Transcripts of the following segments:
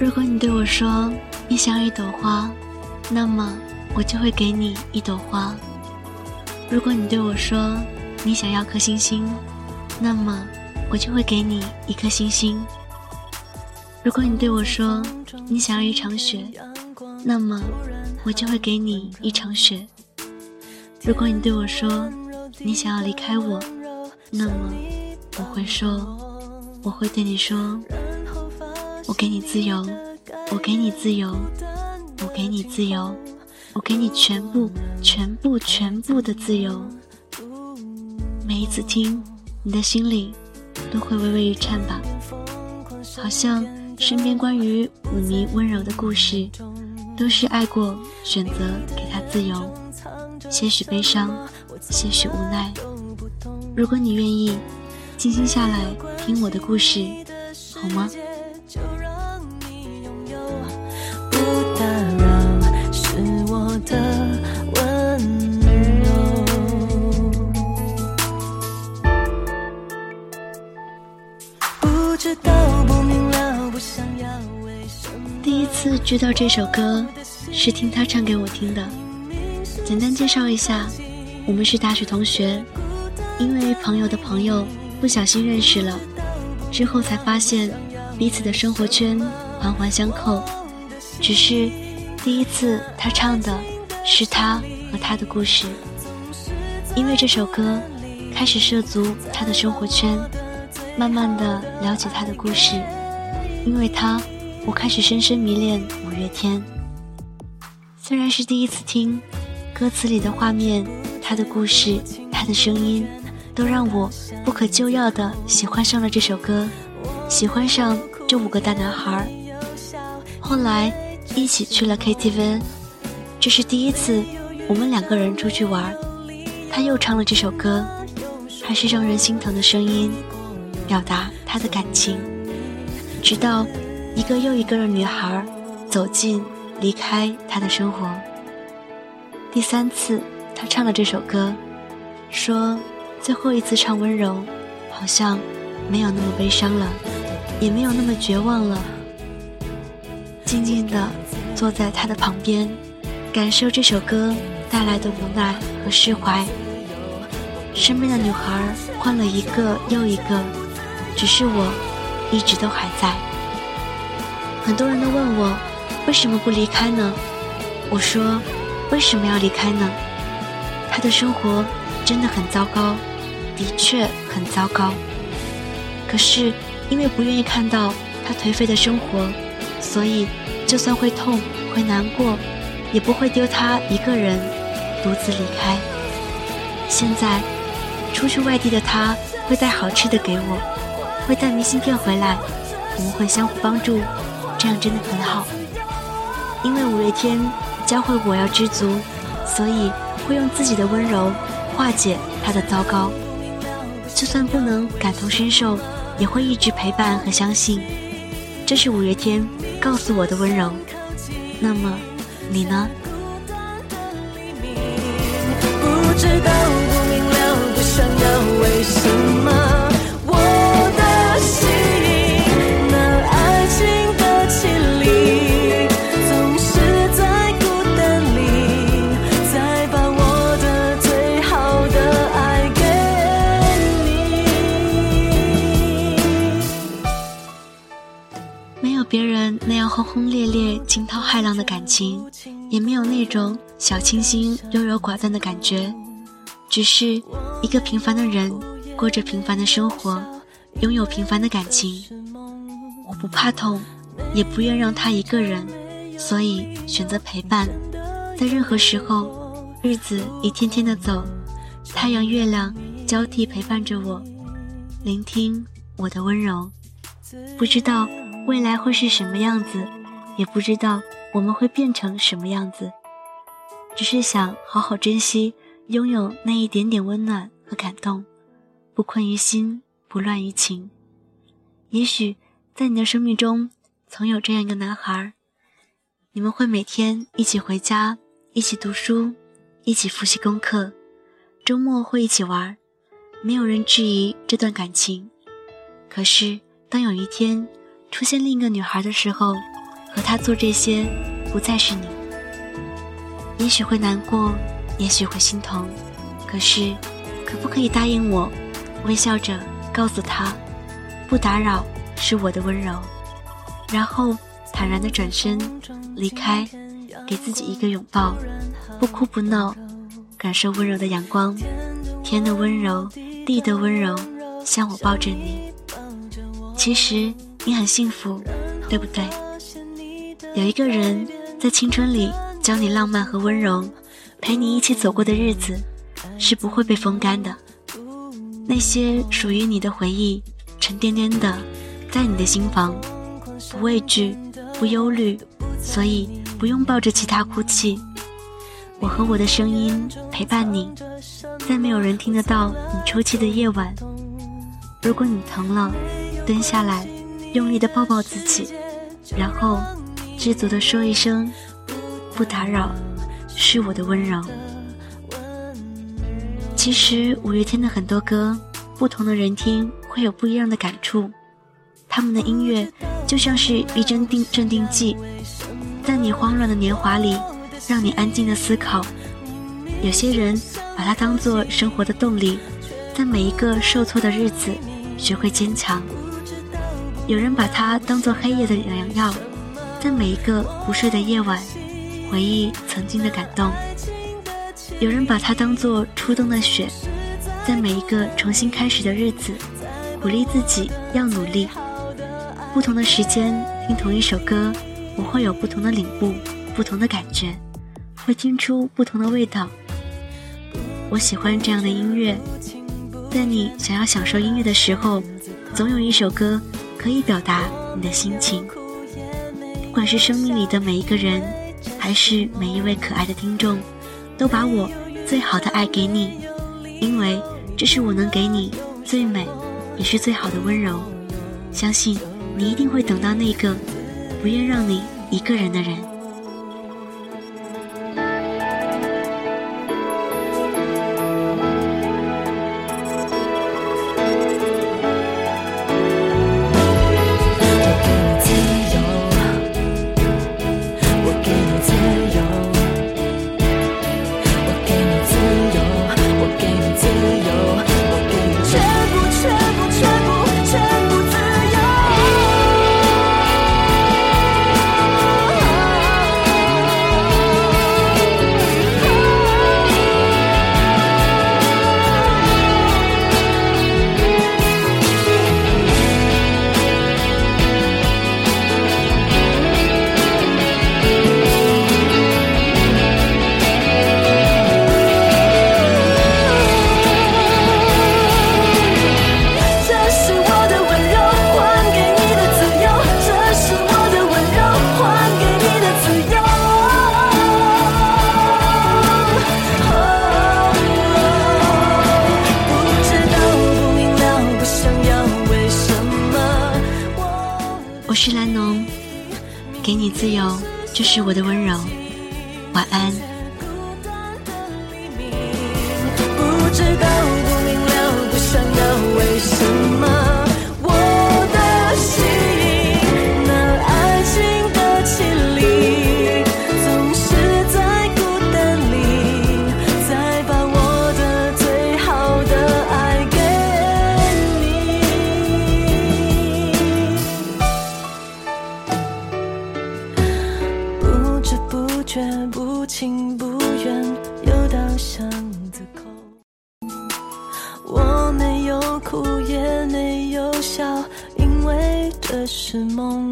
如果你对我说你想要一朵花，那么我就会给你一朵花。如果你对我说你想要颗星星，那么我就会给你一颗星星。如果你对我说你想要一场雪，那么我就会给你一场雪。如果你对我说你想要离开我，那么我会说，我会对你说。我给你自由，我给你自由，我给你自由，我给你全部、全部、全部的自由。每一次听，你的心里都会微微一颤吧？好像身边关于五迷温柔的故事，都是爱过，选择给他自由，些许悲伤，些许无奈。如果你愿意，静心下来听我的故事，好吗？知道这首歌，是听他唱给我听的。简单介绍一下，我们是大学同学，因为朋友的朋友不小心认识了，之后才发现彼此的生活圈环环相扣。只是第一次他唱的是他和他的故事，因为这首歌开始涉足他的生活圈。慢慢的了解他的故事，因为他，我开始深深迷恋月天。虽然是第一次听，歌词里的画面、他的故事、他的声音，都让我不可救药的喜欢上了这首歌，喜欢上这五个大男孩。后来一起去了 KTV，这是第一次我们两个人出去玩，他又唱了这首歌，还是让人心疼的声音。表达他的感情，直到一个又一个的女孩走进、离开他的生活。第三次，他唱了这首歌，说最后一次唱温柔，好像没有那么悲伤了，也没有那么绝望了。静静地坐在他的旁边，感受这首歌带来的无奈和释怀。身边的女孩换了一个又一个。只是我一直都还在。很多人都问我为什么不离开呢？我说为什么要离开呢？他的生活真的很糟糕，的确很糟糕。可是因为不愿意看到他颓废的生活，所以就算会痛会难过，也不会丢他一个人独自离开。现在出去外地的他会带好吃的给我。会带明信片回来，我们会相互帮助，这样真的很好。因为五月天教会我要知足，所以会用自己的温柔化解他的糟糕。就算不能感同身受，也会一直陪伴和相信。这是五月天告诉我的温柔。那么，你呢？不知道，那样轰轰烈烈、惊涛骇浪的感情，也没有那种小清新、优柔寡断的感觉，只是一个平凡的人，过着平凡的生活，拥有平凡的感情。我不怕痛，也不愿让他一个人，所以选择陪伴。在任何时候，日子一天天的走，太阳、月亮交替陪伴着我，聆听我的温柔。不知道。未来会是什么样子，也不知道我们会变成什么样子，只是想好好珍惜，拥有那一点点温暖和感动，不困于心，不乱于情。也许在你的生命中，曾有这样一个男孩，你们会每天一起回家，一起读书，一起复习功课，周末会一起玩，没有人质疑这段感情。可是当有一天，出现另一个女孩的时候，和她做这些不再是你。也许会难过，也许会心疼，可是，可不可以答应我，微笑着告诉她，不打扰是我的温柔，然后坦然的转身离开，给自己一个拥抱，不哭不闹，感受温柔的阳光，天的温柔，地的温柔，像我抱着你。其实你很幸福，对不对？有一个人在青春里。教你浪漫和温柔，陪你一起走过的日子，是不会被风干的。那些属于你的回忆，沉甸甸的，在你的心房，不畏惧，不忧虑，所以不用抱着吉他哭泣。我和我的声音陪伴你，在没有人听得到你抽泣的夜晚。如果你疼了，蹲下来，用力的抱抱自己，然后知足的说一声。不打扰，是我的温柔。其实五月天的很多歌，不同的人听会有不一样的感触。他们的音乐就像是一针定镇定剂，在你慌乱的年华里，让你安静的思考。有些人把它当做生活的动力，在每一个受挫的日子，学会坚强。有人把它当做黑夜的良药，在每一个不睡的夜晚。回忆曾经的感动，有人把它当做初冬的雪，在每一个重新开始的日子，鼓励自己要努力。不同的时间听同一首歌，我会有不同的领悟，不同的感觉，会听出不同的味道。我喜欢这样的音乐，在你想要享受音乐的时候，总有一首歌可以表达你的心情。不管是生命里的每一个人。还是每一位可爱的听众，都把我最好的爱给你，因为这是我能给你最美，也是最好的温柔。相信你一定会等到那个不愿让你一个人的人。是我的温柔。晚安。不知道，的是梦，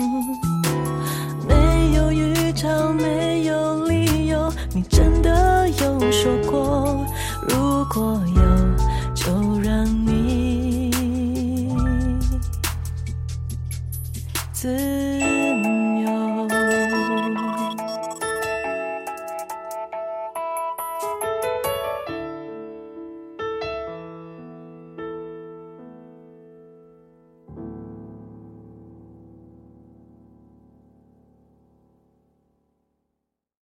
没有预兆，没有理由，你真的有说过，如果。